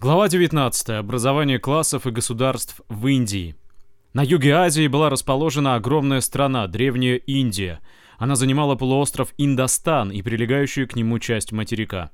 Глава 19. Образование классов и государств в Индии. На юге Азии была расположена огромная страна, древняя Индия. Она занимала полуостров Индостан и прилегающую к нему часть материка.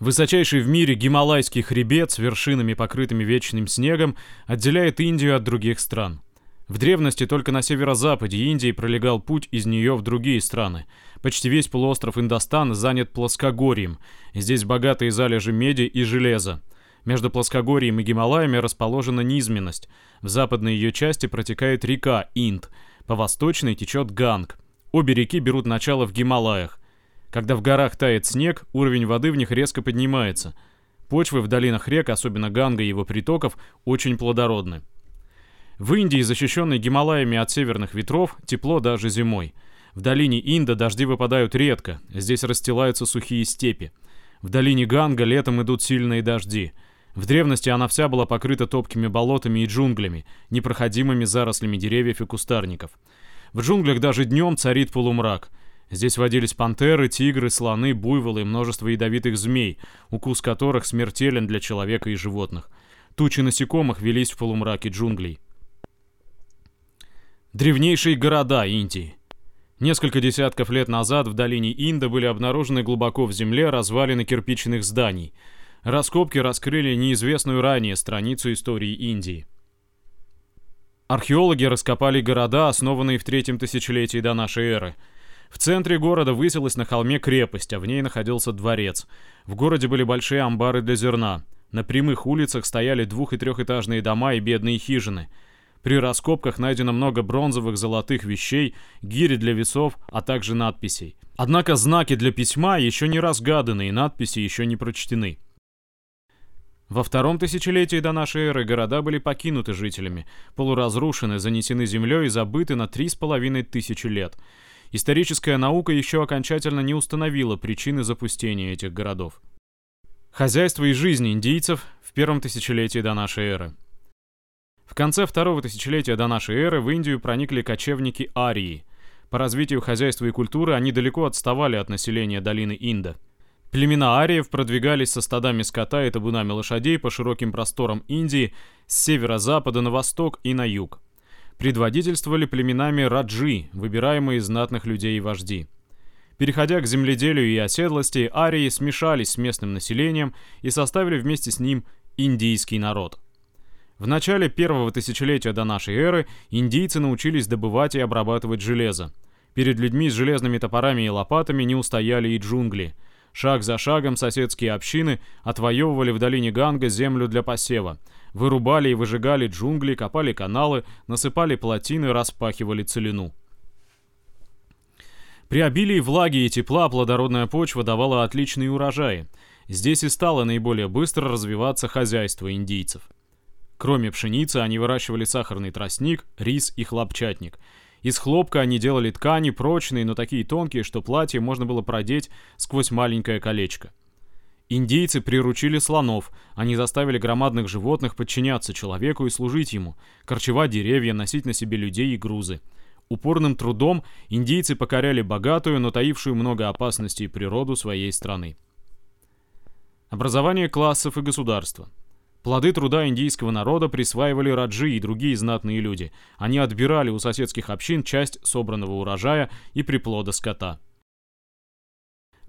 Высочайший в мире Гималайский хребет с вершинами, покрытыми вечным снегом, отделяет Индию от других стран. В древности только на северо-западе Индии пролегал путь из нее в другие страны. Почти весь полуостров Индостан занят плоскогорьем. Здесь богатые залежи меди и железа. Между плоскогорьем и Гималаями расположена низменность. В западной ее части протекает река Инд. По восточной течет Ганг. Обе реки берут начало в Гималаях. Когда в горах тает снег, уровень воды в них резко поднимается. Почвы в долинах рек, особенно Ганга и его притоков, очень плодородны. В Индии, защищенной Гималаями от северных ветров, тепло даже зимой. В долине Инда дожди выпадают редко, здесь расстилаются сухие степи. В долине Ганга летом идут сильные дожди. В древности она вся была покрыта топкими болотами и джунглями, непроходимыми зарослями деревьев и кустарников. В джунглях даже днем царит полумрак. Здесь водились пантеры, тигры, слоны, буйволы и множество ядовитых змей, укус которых смертелен для человека и животных. Тучи насекомых велись в полумраке джунглей. Древнейшие города Индии. Несколько десятков лет назад в долине Инда были обнаружены глубоко в земле развалины кирпичных зданий. Раскопки раскрыли неизвестную ранее страницу истории Индии. Археологи раскопали города, основанные в третьем тысячелетии до нашей эры. В центре города высилась на холме крепость, а в ней находился дворец. В городе были большие амбары для зерна. На прямых улицах стояли двух- и трехэтажные дома и бедные хижины – при раскопках найдено много бронзовых золотых вещей, гири для весов, а также надписей. Однако знаки для письма еще не разгаданы и надписи еще не прочтены. Во втором тысячелетии до нашей эры города были покинуты жителями, полуразрушены, занесены землей и забыты на три с половиной тысячи лет. Историческая наука еще окончательно не установила причины запустения этих городов. Хозяйство и жизнь индийцев в первом тысячелетии до нашей эры. В конце второго тысячелетия до нашей эры в Индию проникли кочевники Арии. По развитию хозяйства и культуры они далеко отставали от населения долины Инда. Племена ариев продвигались со стадами скота и табунами лошадей по широким просторам Индии с северо-запада на восток и на юг. Предводительствовали племенами раджи, выбираемые из знатных людей и вожди. Переходя к земледелию и оседлости, арии смешались с местным населением и составили вместе с ним индийский народ – в начале первого тысячелетия до нашей эры индийцы научились добывать и обрабатывать железо. Перед людьми с железными топорами и лопатами не устояли и джунгли. Шаг за шагом соседские общины отвоевывали в долине Ганга землю для посева. Вырубали и выжигали джунгли, копали каналы, насыпали плотины, распахивали целину. При обилии влаги и тепла плодородная почва давала отличные урожаи. Здесь и стало наиболее быстро развиваться хозяйство индийцев. Кроме пшеницы, они выращивали сахарный тростник, рис и хлопчатник. Из хлопка они делали ткани, прочные, но такие тонкие, что платье можно было продеть сквозь маленькое колечко. Индейцы приручили слонов, они заставили громадных животных подчиняться человеку и служить ему, корчевать деревья, носить на себе людей и грузы. Упорным трудом индейцы покоряли богатую, но таившую много опасностей природу своей страны. Образование классов и государства – Плоды труда индийского народа присваивали раджи и другие знатные люди. Они отбирали у соседских общин часть собранного урожая и приплода скота.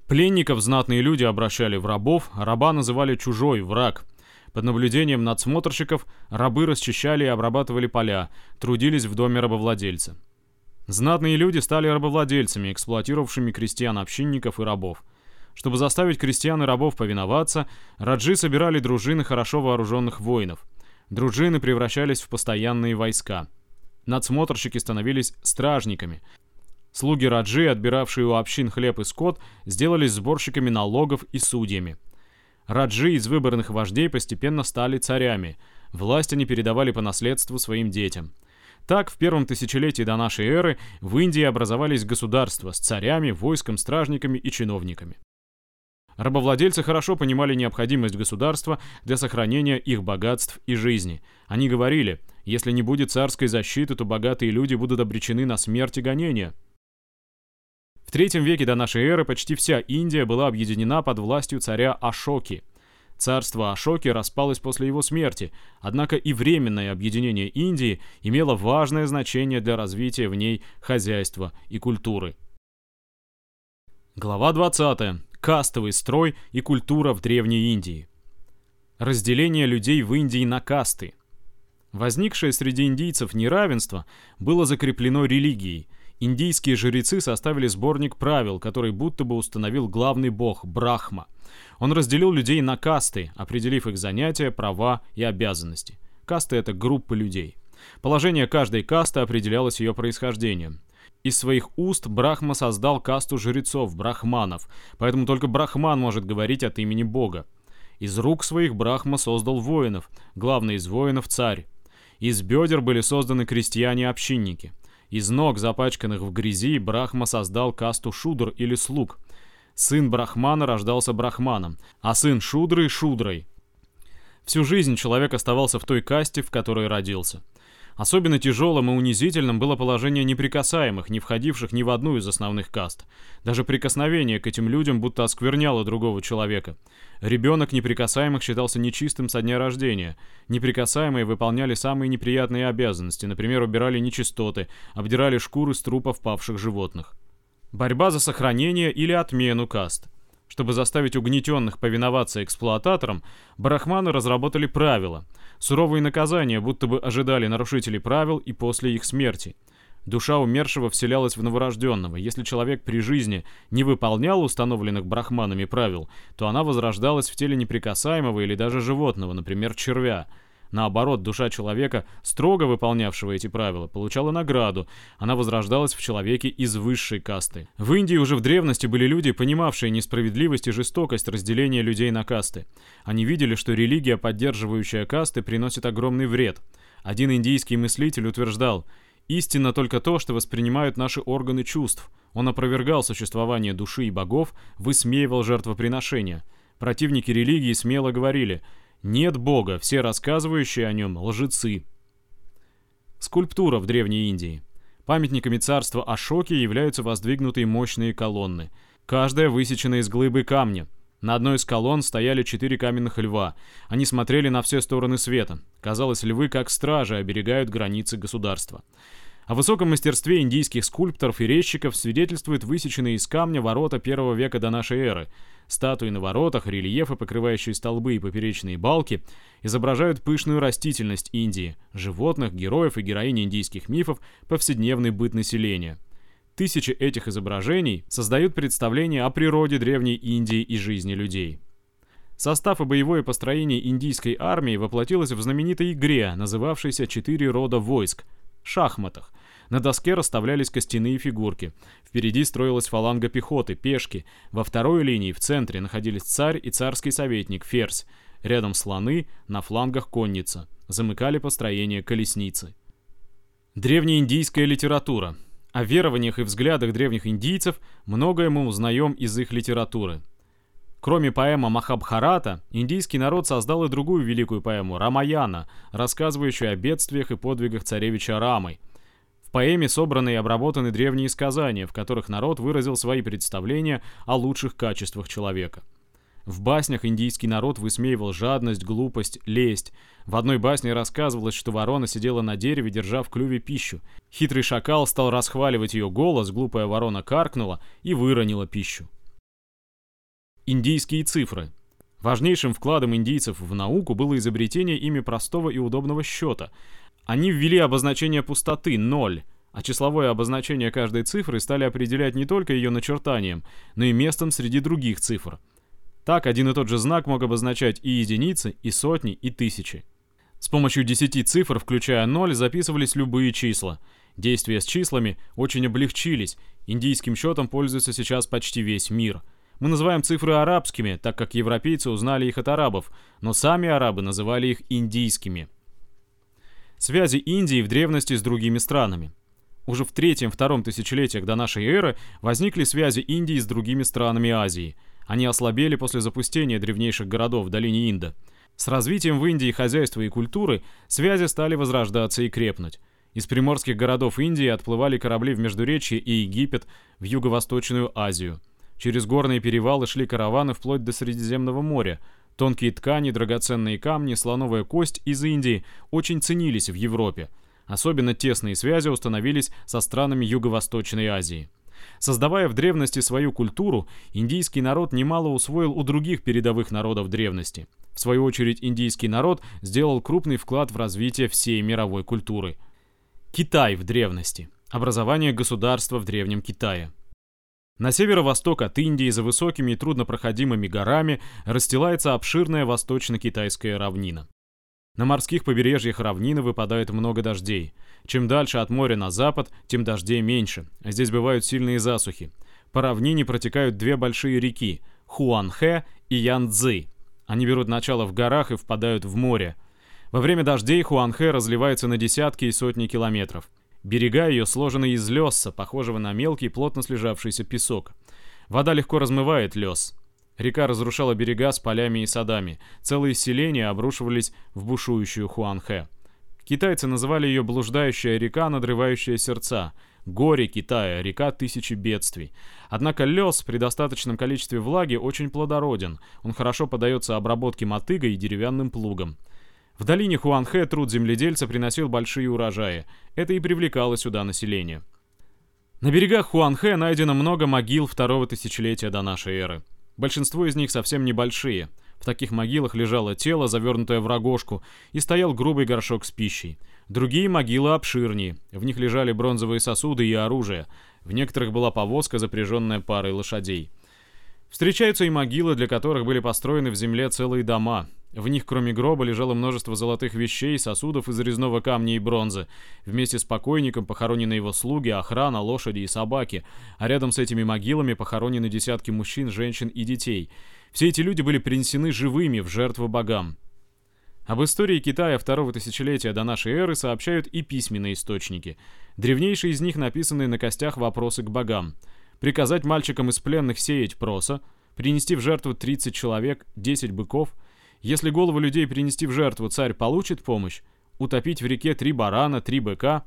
Пленников знатные люди обращали в рабов, раба называли чужой, враг. Под наблюдением надсмотрщиков рабы расчищали и обрабатывали поля, трудились в доме рабовладельца. Знатные люди стали рабовладельцами, эксплуатировавшими крестьян-общинников и рабов. Чтобы заставить крестьян и рабов повиноваться, раджи собирали дружины хорошо вооруженных воинов. Дружины превращались в постоянные войска. Надсмотрщики становились стражниками. Слуги раджи, отбиравшие у общин хлеб и скот, сделались сборщиками налогов и судьями. Раджи из выборных вождей постепенно стали царями. Власть они передавали по наследству своим детям. Так, в первом тысячелетии до нашей эры в Индии образовались государства с царями, войском, стражниками и чиновниками. Рабовладельцы хорошо понимали необходимость государства для сохранения их богатств и жизни. Они говорили, если не будет царской защиты, то богатые люди будут обречены на смерть и гонения. В третьем веке до нашей эры почти вся Индия была объединена под властью царя Ашоки. Царство Ашоки распалось после его смерти, однако и временное объединение Индии имело важное значение для развития в ней хозяйства и культуры. Глава 20. Кастовый строй и культура в Древней Индии. Разделение людей в Индии на касты. Возникшее среди индийцев неравенство было закреплено религией. Индийские жрецы составили сборник правил, который будто бы установил главный бог – Брахма – он разделил людей на касты, определив их занятия, права и обязанности. Касты — это группы людей. Положение каждой касты определялось ее происхождением. Из своих уст Брахма создал касту жрецов, брахманов, поэтому только брахман может говорить от имени Бога. Из рук своих Брахма создал воинов, главный из воинов — царь. Из бедер были созданы крестьяне-общинники. Из ног, запачканных в грязи, Брахма создал касту шудр или слуг. Сын Брахмана рождался Брахманом, а сын Шудры — Шудрой. Всю жизнь человек оставался в той касте, в которой родился. Особенно тяжелым и унизительным было положение неприкасаемых, не входивших ни в одну из основных каст. Даже прикосновение к этим людям будто оскверняло другого человека. Ребенок неприкасаемых считался нечистым со дня рождения. Неприкасаемые выполняли самые неприятные обязанности, например, убирали нечистоты, обдирали шкуры с трупов павших животных. Борьба за сохранение или отмену каст. Чтобы заставить угнетенных повиноваться эксплуататорам, барахманы разработали правила. Суровые наказания будто бы ожидали нарушителей правил и после их смерти. Душа умершего вселялась в новорожденного. Если человек при жизни не выполнял установленных брахманами правил, то она возрождалась в теле неприкасаемого или даже животного, например, червя – Наоборот, душа человека, строго выполнявшего эти правила, получала награду. Она возрождалась в человеке из высшей касты. В Индии уже в древности были люди, понимавшие несправедливость и жестокость разделения людей на касты. Они видели, что религия, поддерживающая касты, приносит огромный вред. Один индийский мыслитель утверждал, «Истинно только то, что воспринимают наши органы чувств». Он опровергал существование души и богов, высмеивал жертвоприношения. Противники религии смело говорили – нет Бога, все рассказывающие о нем лжецы. Скульптура в Древней Индии. Памятниками царства Ашоки являются воздвигнутые мощные колонны. Каждая высечена из глыбы камня. На одной из колонн стояли четыре каменных льва. Они смотрели на все стороны света. Казалось, львы, как стражи, оберегают границы государства. О высоком мастерстве индийских скульпторов и резчиков свидетельствуют высеченные из камня ворота первого века до нашей эры. Статуи на воротах, рельефы, покрывающие столбы и поперечные балки, изображают пышную растительность Индии, животных, героев и героинь индийских мифов, повседневный быт населения. Тысячи этих изображений создают представление о природе древней Индии и жизни людей. Состав и боевое построение индийской армии воплотилось в знаменитой игре, называвшейся «Четыре рода войск» — шахматах, на доске расставлялись костяные фигурки. Впереди строилась фаланга пехоты, пешки. Во второй линии в центре находились царь и царский советник, ферзь. Рядом слоны, на флангах конница. Замыкали построение колесницы. Древнеиндийская литература. О верованиях и взглядах древних индийцев многое мы узнаем из их литературы. Кроме поэма Махабхарата, индийский народ создал и другую великую поэму Рамаяна, рассказывающую о бедствиях и подвигах царевича Рамы, поэме собраны и обработаны древние сказания, в которых народ выразил свои представления о лучших качествах человека. В баснях индийский народ высмеивал жадность, глупость, лесть. В одной басне рассказывалось, что ворона сидела на дереве, держа в клюве пищу. Хитрый шакал стал расхваливать ее голос, глупая ворона каркнула и выронила пищу. Индийские цифры. Важнейшим вкладом индийцев в науку было изобретение ими простого и удобного счета. Они ввели обозначение пустоты — ноль, а числовое обозначение каждой цифры стали определять не только ее начертанием, но и местом среди других цифр. Так один и тот же знак мог обозначать и единицы, и сотни, и тысячи. С помощью 10 цифр, включая 0, записывались любые числа. Действия с числами очень облегчились, индийским счетом пользуется сейчас почти весь мир. Мы называем цифры арабскими, так как европейцы узнали их от арабов, но сами арабы называли их индийскими. Связи Индии в древности с другими странами. Уже в третьем-втором тысячелетиях до нашей эры возникли связи Индии с другими странами Азии. Они ослабели после запустения древнейших городов в долине Инда. С развитием в Индии хозяйства и культуры связи стали возрождаться и крепнуть. Из приморских городов Индии отплывали корабли в Междуречье и Египет в Юго-Восточную Азию. Через горные перевалы шли караваны вплоть до Средиземного моря. Тонкие ткани, драгоценные камни, слоновая кость из Индии очень ценились в Европе. Особенно тесные связи установились со странами Юго-Восточной Азии. Создавая в древности свою культуру, индийский народ немало усвоил у других передовых народов древности. В свою очередь, индийский народ сделал крупный вклад в развитие всей мировой культуры. Китай в древности. Образование государства в Древнем Китае. На северо-восток от Индии за высокими и труднопроходимыми горами расстилается обширная восточно-китайская равнина. На морских побережьях равнины выпадает много дождей. Чем дальше от моря на запад, тем дождей меньше. Здесь бывают сильные засухи. По равнине протекают две большие реки – Хуанхэ и Янцзы. Они берут начало в горах и впадают в море. Во время дождей Хуанхэ разливается на десятки и сотни километров. Берега ее сложены из леса, похожего на мелкий, плотно слежавшийся песок. Вода легко размывает лес. Река разрушала берега с полями и садами. Целые селения обрушивались в бушующую Хуанхэ. Китайцы называли ее «блуждающая река, надрывающая сердца», «Горе Китая, река тысячи бедствий». Однако лес при достаточном количестве влаги очень плодороден. Он хорошо подается обработке мотыгой и деревянным плугом. В долине Хуанхэ труд земледельца приносил большие урожаи. Это и привлекало сюда население. На берегах Хуанхэ найдено много могил второго тысячелетия до нашей эры. Большинство из них совсем небольшие. В таких могилах лежало тело, завернутое в рогожку, и стоял грубый горшок с пищей. Другие могилы обширнее. В них лежали бронзовые сосуды и оружие. В некоторых была повозка, запряженная парой лошадей. Встречаются и могилы, для которых были построены в земле целые дома. В них, кроме гроба, лежало множество золотых вещей, сосудов из резного камня и бронзы. Вместе с покойником похоронены его слуги, охрана, лошади и собаки. А рядом с этими могилами похоронены десятки мужчин, женщин и детей. Все эти люди были принесены живыми в жертву богам. Об истории Китая второго тысячелетия до нашей эры сообщают и письменные источники. Древнейшие из них написаны на костях вопросы к богам. Приказать мальчикам из пленных сеять проса, принести в жертву 30 человек, 10 быков – если голову людей принести в жертву, царь получит помощь. Утопить в реке три барана, три быка.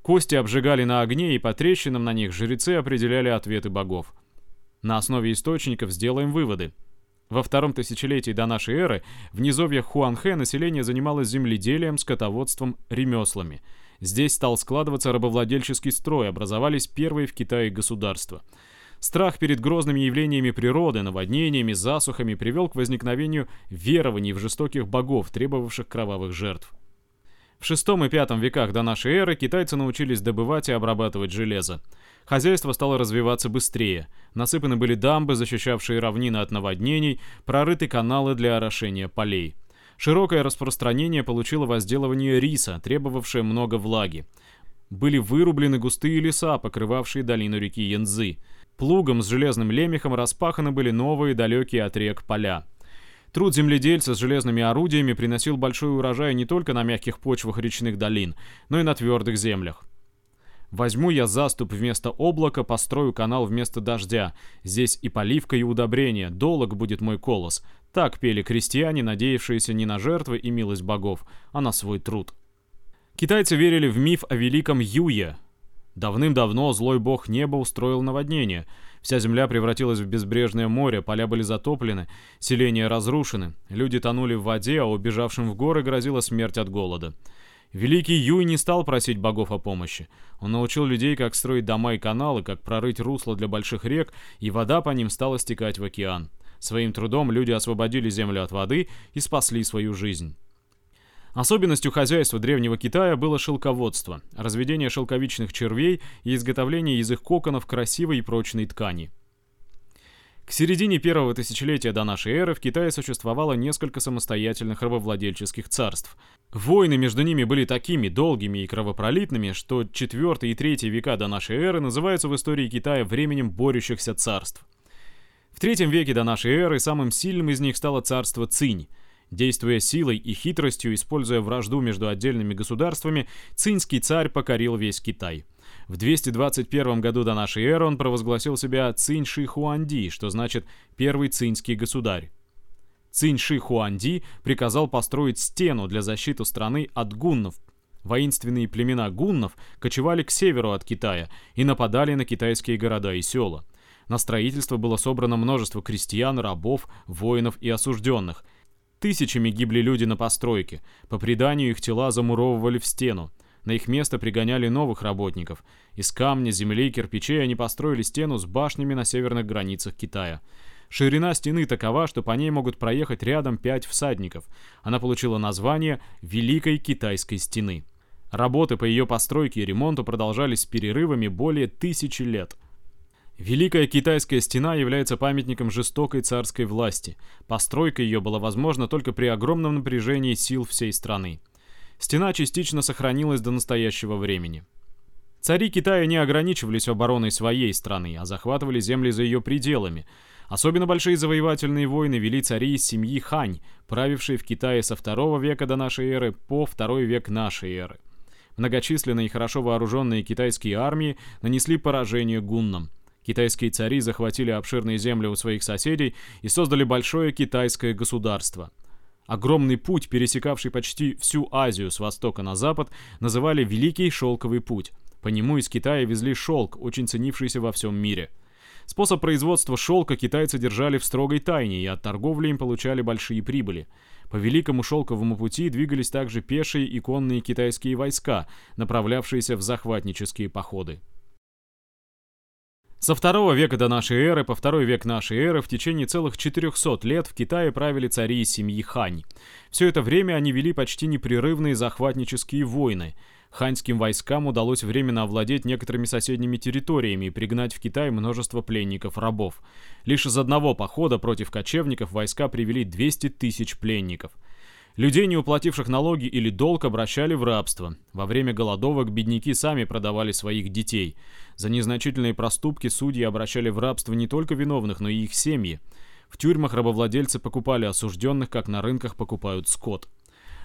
Кости обжигали на огне, и по трещинам на них жрецы определяли ответы богов. На основе источников сделаем выводы. Во втором тысячелетии до нашей эры в низовьях Хуанхэ население занималось земледелием, скотоводством, ремеслами. Здесь стал складываться рабовладельческий строй, образовались первые в Китае государства – Страх перед грозными явлениями природы, наводнениями, засухами привел к возникновению верований в жестоких богов, требовавших кровавых жертв. В VI и V веках до нашей эры китайцы научились добывать и обрабатывать железо. Хозяйство стало развиваться быстрее. Насыпаны были дамбы, защищавшие равнины от наводнений, прорыты каналы для орошения полей. Широкое распространение получило возделывание риса, требовавшее много влаги. Были вырублены густые леса, покрывавшие долину реки Янцзы. Плугом с железным лемехом распаханы были новые далекие от рек поля. Труд земледельца с железными орудиями приносил большой урожай не только на мягких почвах речных долин, но и на твердых землях. Возьму я заступ вместо облака, построю канал вместо дождя. Здесь и поливка, и удобрение, долог будет мой колос. Так пели крестьяне, надеявшиеся не на жертвы и милость богов, а на свой труд. Китайцы верили в миф о великом Юе, Давным-давно злой бог неба устроил наводнение. Вся земля превратилась в безбрежное море, поля были затоплены, селения разрушены, люди тонули в воде, а убежавшим в горы грозила смерть от голода. Великий Юй не стал просить богов о помощи. Он научил людей, как строить дома и каналы, как прорыть русло для больших рек, и вода по ним стала стекать в океан. Своим трудом люди освободили землю от воды и спасли свою жизнь. Особенностью хозяйства Древнего Китая было шелководство, разведение шелковичных червей и изготовление из их коконов красивой и прочной ткани. К середине первого тысячелетия до нашей эры в Китае существовало несколько самостоятельных рабовладельческих царств. Войны между ними были такими долгими и кровопролитными, что четвертый и третий века до нашей эры называются в истории Китая временем борющихся царств. В третьем веке до нашей эры самым сильным из них стало царство Цинь – Действуя силой и хитростью, используя вражду между отдельными государствами, цинский царь покорил весь Китай. В 221 году до нашей эры он провозгласил себя Цинь Ши Хуанди, что значит «первый цинский государь». Цинь Ши Хуанди приказал построить стену для защиты страны от гуннов. Воинственные племена гуннов кочевали к северу от Китая и нападали на китайские города и села. На строительство было собрано множество крестьян, рабов, воинов и осужденных. Тысячами гибли люди на постройке. По преданию их тела замуровывали в стену. На их место пригоняли новых работников. Из камня, земли и кирпичей они построили стену с башнями на северных границах Китая. Ширина стены такова, что по ней могут проехать рядом пять всадников. Она получила название «Великой Китайской стены». Работы по ее постройке и ремонту продолжались с перерывами более тысячи лет. Великая Китайская стена является памятником жестокой царской власти. Постройка ее была возможна только при огромном напряжении сил всей страны. Стена частично сохранилась до настоящего времени. Цари Китая не ограничивались обороной своей страны, а захватывали земли за ее пределами. Особенно большие завоевательные войны вели цари из семьи Хань, правившие в Китае со второго века до нашей эры по второй век нашей эры. Многочисленные и хорошо вооруженные китайские армии нанесли поражение гуннам. Китайские цари захватили обширные земли у своих соседей и создали большое китайское государство – Огромный путь, пересекавший почти всю Азию с востока на запад, называли Великий Шелковый путь. По нему из Китая везли шелк, очень ценившийся во всем мире. Способ производства шелка китайцы держали в строгой тайне, и от торговли им получали большие прибыли. По Великому Шелковому пути двигались также пешие и конные китайские войска, направлявшиеся в захватнические походы. Со второго века до нашей эры по второй век нашей эры в течение целых 400 лет в Китае правили цари семьи Хань. Все это время они вели почти непрерывные захватнические войны. Ханьским войскам удалось временно овладеть некоторыми соседними территориями и пригнать в Китай множество пленников-рабов. Лишь из одного похода против кочевников войска привели 200 тысяч пленников – Людей, не уплативших налоги или долг, обращали в рабство. Во время голодовок бедняки сами продавали своих детей. За незначительные проступки судьи обращали в рабство не только виновных, но и их семьи. В тюрьмах рабовладельцы покупали осужденных, как на рынках покупают скот.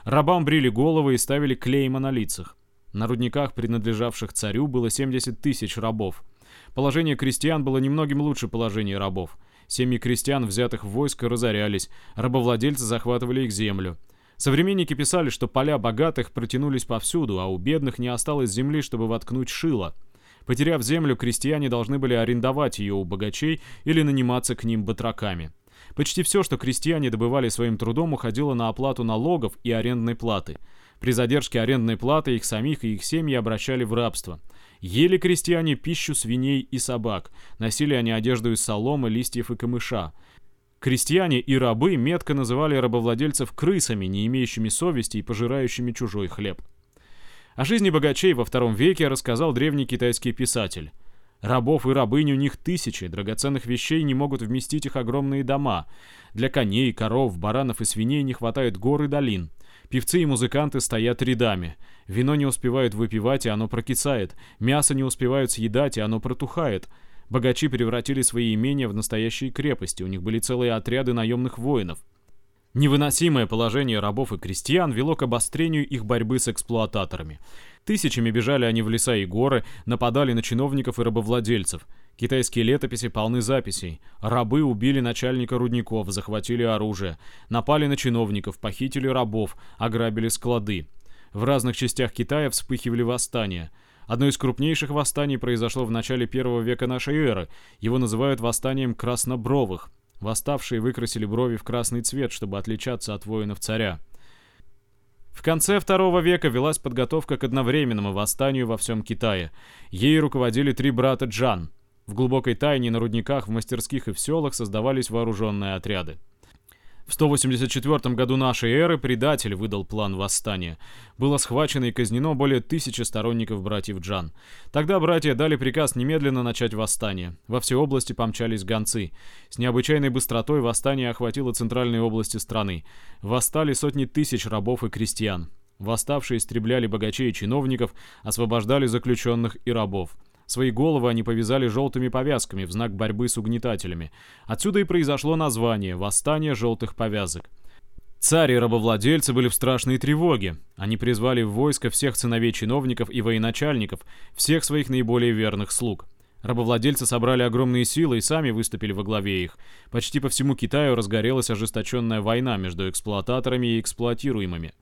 Рабам брили головы и ставили клейма на лицах. На рудниках, принадлежавших царю, было 70 тысяч рабов. Положение крестьян было немногим лучше положения рабов. Семьи крестьян, взятых в войско, разорялись, рабовладельцы захватывали их землю. Современники писали, что поля богатых протянулись повсюду, а у бедных не осталось земли, чтобы воткнуть шило. Потеряв землю, крестьяне должны были арендовать ее у богачей или наниматься к ним батраками. Почти все, что крестьяне добывали своим трудом, уходило на оплату налогов и арендной платы. При задержке арендной платы их самих и их семьи обращали в рабство. Ели крестьяне пищу свиней и собак, носили они одежду из соломы, листьев и камыша. Крестьяне и рабы метко называли рабовладельцев крысами, не имеющими совести и пожирающими чужой хлеб. О жизни богачей во втором веке рассказал древний китайский писатель. Рабов и рабынь у них тысячи, драгоценных вещей не могут вместить их огромные дома. Для коней, коров, баранов и свиней не хватает гор и долин. Певцы и музыканты стоят рядами. Вино не успевают выпивать, и оно прокисает. Мясо не успевают съедать, и оно протухает. Богачи превратили свои имения в настоящие крепости, у них были целые отряды наемных воинов. Невыносимое положение рабов и крестьян вело к обострению их борьбы с эксплуататорами. Тысячами бежали они в леса и горы, нападали на чиновников и рабовладельцев. Китайские летописи полны записей. Рабы убили начальника рудников, захватили оружие, напали на чиновников, похитили рабов, ограбили склады. В разных частях Китая вспыхивали восстания – Одно из крупнейших восстаний произошло в начале первого века нашей эры. Его называют восстанием краснобровых. Восставшие выкрасили брови в красный цвет, чтобы отличаться от воинов царя. В конце второго века велась подготовка к одновременному восстанию во всем Китае. Ей руководили три брата Джан. В глубокой тайне на рудниках, в мастерских и в селах создавались вооруженные отряды. В 184 году нашей эры предатель выдал план восстания. Было схвачено и казнено более тысячи сторонников братьев Джан. Тогда братья дали приказ немедленно начать восстание. Во все области помчались гонцы. С необычайной быстротой восстание охватило центральные области страны. Восстали сотни тысяч рабов и крестьян. Восставшие истребляли богачей и чиновников, освобождали заключенных и рабов. Свои головы они повязали желтыми повязками в знак борьбы с угнетателями. Отсюда и произошло название «Восстание желтых повязок». Цари и рабовладельцы были в страшной тревоге. Они призвали в войско всех сыновей чиновников и военачальников, всех своих наиболее верных слуг. Рабовладельцы собрали огромные силы и сами выступили во главе их. Почти по всему Китаю разгорелась ожесточенная война между эксплуататорами и эксплуатируемыми.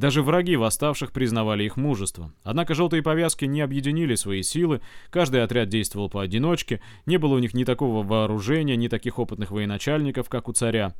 Даже враги восставших признавали их мужество. Однако желтые повязки не объединили свои силы, каждый отряд действовал поодиночке, не было у них ни такого вооружения, ни таких опытных военачальников, как у царя.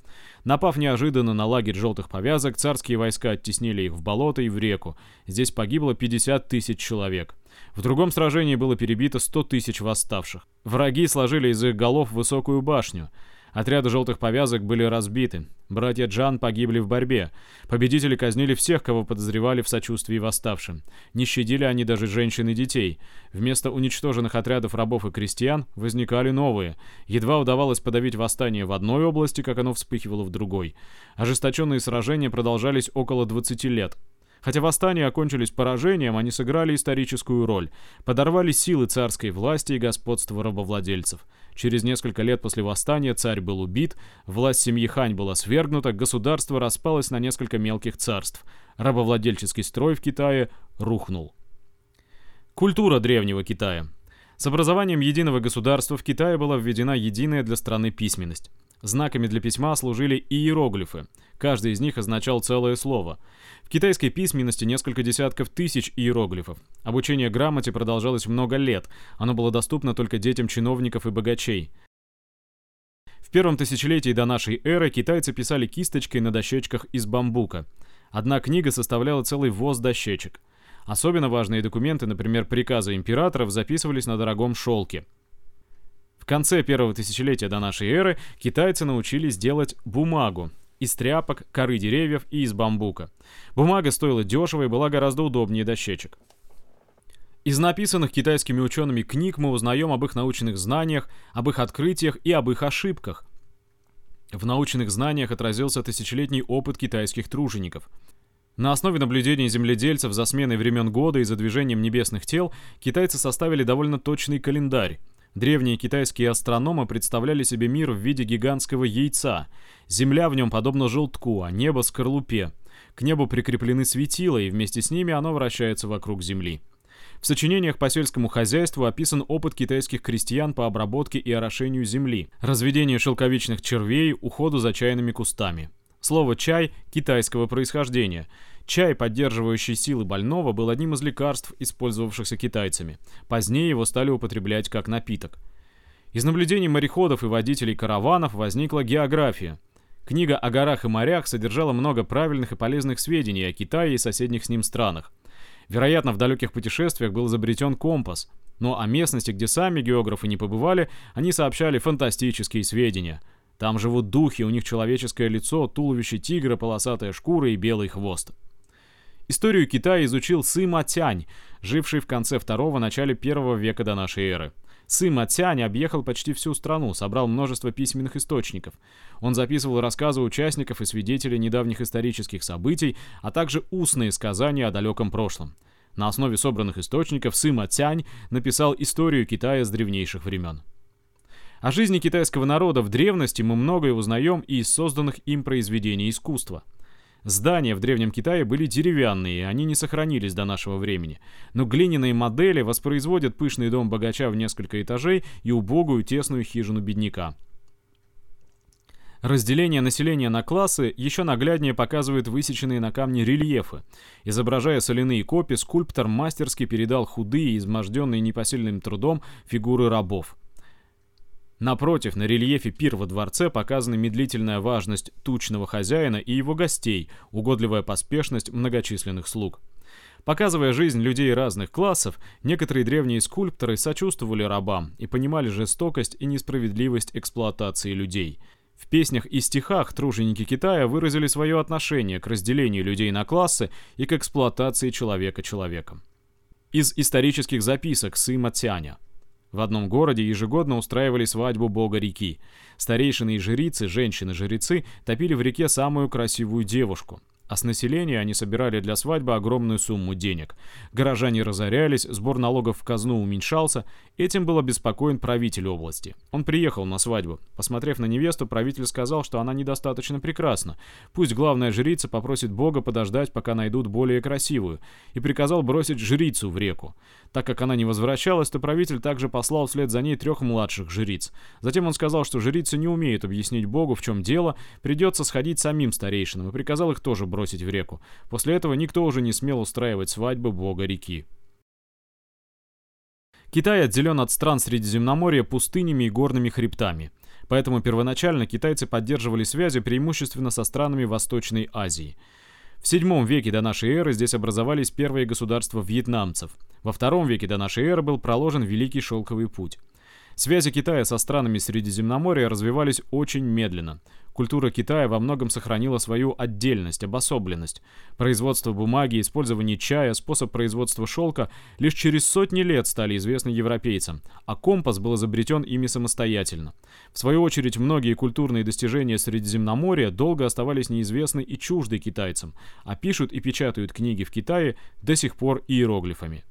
Напав неожиданно на лагерь желтых повязок, царские войска оттеснили их в болото и в реку. Здесь погибло 50 тысяч человек. В другом сражении было перебито 100 тысяч восставших. Враги сложили из их голов высокую башню. Отряды желтых повязок были разбиты. Братья Джан погибли в борьбе. Победители казнили всех, кого подозревали в сочувствии восставшим. Не щадили они даже женщин и детей. Вместо уничтоженных отрядов рабов и крестьян возникали новые. Едва удавалось подавить восстание в одной области, как оно вспыхивало в другой. Ожесточенные сражения продолжались около 20 лет. Хотя восстания окончились поражением, они сыграли историческую роль. Подорвали силы царской власти и господства рабовладельцев. Через несколько лет после восстания царь был убит, власть семьи Хань была свергнута, государство распалось на несколько мелких царств. Рабовладельческий строй в Китае рухнул. Культура древнего Китая. С образованием единого государства в Китае была введена единая для страны письменность. Знаками для письма служили иероглифы. Каждый из них означал целое слово. В китайской письменности несколько десятков тысяч иероглифов. Обучение грамоте продолжалось много лет. Оно было доступно только детям чиновников и богачей. В первом тысячелетии до нашей эры китайцы писали кисточкой на дощечках из бамбука. Одна книга составляла целый воз дощечек. Особенно важные документы, например, приказы императоров, записывались на дорогом шелке – в конце первого тысячелетия до нашей эры китайцы научились делать бумагу из тряпок, коры деревьев и из бамбука. Бумага стоила дешево и была гораздо удобнее дощечек. Из написанных китайскими учеными книг мы узнаем об их научных знаниях, об их открытиях и об их ошибках. В научных знаниях отразился тысячелетний опыт китайских тружеников. На основе наблюдений земледельцев за сменой времен года и за движением небесных тел китайцы составили довольно точный календарь. Древние китайские астрономы представляли себе мир в виде гигантского яйца. Земля в нем подобна желтку, а небо — скорлупе. К небу прикреплены светила, и вместе с ними оно вращается вокруг Земли. В сочинениях по сельскому хозяйству описан опыт китайских крестьян по обработке и орошению земли, разведению шелковичных червей, уходу за чайными кустами. Слово «чай» китайского происхождения — Чай, поддерживающий силы больного, был одним из лекарств, использовавшихся китайцами. Позднее его стали употреблять как напиток. Из наблюдений мореходов и водителей караванов возникла география. Книга о горах и морях содержала много правильных и полезных сведений о Китае и соседних с ним странах. Вероятно, в далеких путешествиях был изобретен компас, но о местности, где сами географы не побывали, они сообщали фантастические сведения. Там живут духи, у них человеческое лицо, туловище тигра, полосатая шкура и белый хвост. Историю Китая изучил Сыма Тянь, живший в конце второго начале первого века до нашей эры. Сыма Тянь объехал почти всю страну, собрал множество письменных источников. Он записывал рассказы участников и свидетелей недавних исторических событий, а также устные сказания о далеком прошлом. На основе собранных источников Сыма Тянь написал историю Китая с древнейших времен. О жизни китайского народа в древности мы многое узнаем и из созданных им произведений искусства – Здания в Древнем Китае были деревянные, они не сохранились до нашего времени. Но глиняные модели воспроизводят пышный дом богача в несколько этажей и убогую тесную хижину бедняка. Разделение населения на классы еще нагляднее показывает высеченные на камне рельефы. Изображая соляные копи, скульптор мастерски передал худые, изможденные непосильным трудом фигуры рабов. Напротив, на рельефе пир во дворце показана медлительная важность тучного хозяина и его гостей, угодливая поспешность многочисленных слуг. Показывая жизнь людей разных классов, некоторые древние скульпторы сочувствовали рабам и понимали жестокость и несправедливость эксплуатации людей. В песнях и стихах труженики Китая выразили свое отношение к разделению людей на классы и к эксплуатации человека человеком. Из исторических записок Сыма Цяня – в одном городе ежегодно устраивали свадьбу бога реки. Старейшины и жрицы, женщины-жрецы, топили в реке самую красивую девушку а с населения они собирали для свадьбы огромную сумму денег. Горожане разорялись, сбор налогов в казну уменьшался, этим был обеспокоен правитель области. Он приехал на свадьбу. Посмотрев на невесту, правитель сказал, что она недостаточно прекрасна. Пусть главная жрица попросит бога подождать, пока найдут более красивую, и приказал бросить жрицу в реку. Так как она не возвращалась, то правитель также послал вслед за ней трех младших жриц. Затем он сказал, что жрицы не умеют объяснить богу, в чем дело, придется сходить самим старейшинам, и приказал их тоже бросить бросить в реку. После этого никто уже не смел устраивать свадьбы бога реки. Китай отделен от стран Средиземноморья пустынями и горными хребтами. Поэтому первоначально китайцы поддерживали связи преимущественно со странами Восточной Азии. В VII веке до нашей эры здесь образовались первые государства вьетнамцев. Во II веке до нашей эры был проложен Великий Шелковый путь. Связи Китая со странами Средиземноморья развивались очень медленно. Культура Китая во многом сохранила свою отдельность, обособленность. Производство бумаги, использование чая, способ производства шелка лишь через сотни лет стали известны европейцам, а компас был изобретен ими самостоятельно. В свою очередь, многие культурные достижения Средиземноморья долго оставались неизвестны и чужды китайцам, а пишут и печатают книги в Китае до сих пор иероглифами.